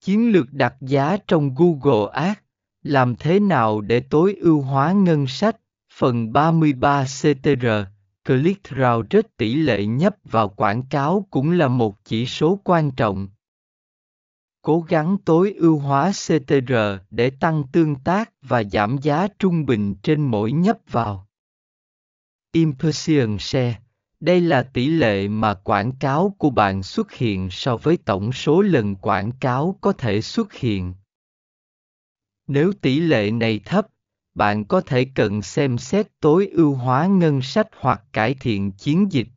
Chiến lược đặt giá trong Google Ads, làm thế nào để tối ưu hóa ngân sách? Phần 33 CTR, Click-through rate tỷ lệ nhấp vào quảng cáo cũng là một chỉ số quan trọng. Cố gắng tối ưu hóa CTR để tăng tương tác và giảm giá trung bình trên mỗi nhấp vào. Impression Share đây là tỷ lệ mà quảng cáo của bạn xuất hiện so với tổng số lần quảng cáo có thể xuất hiện. Nếu tỷ lệ này thấp, bạn có thể cần xem xét tối ưu hóa ngân sách hoặc cải thiện chiến dịch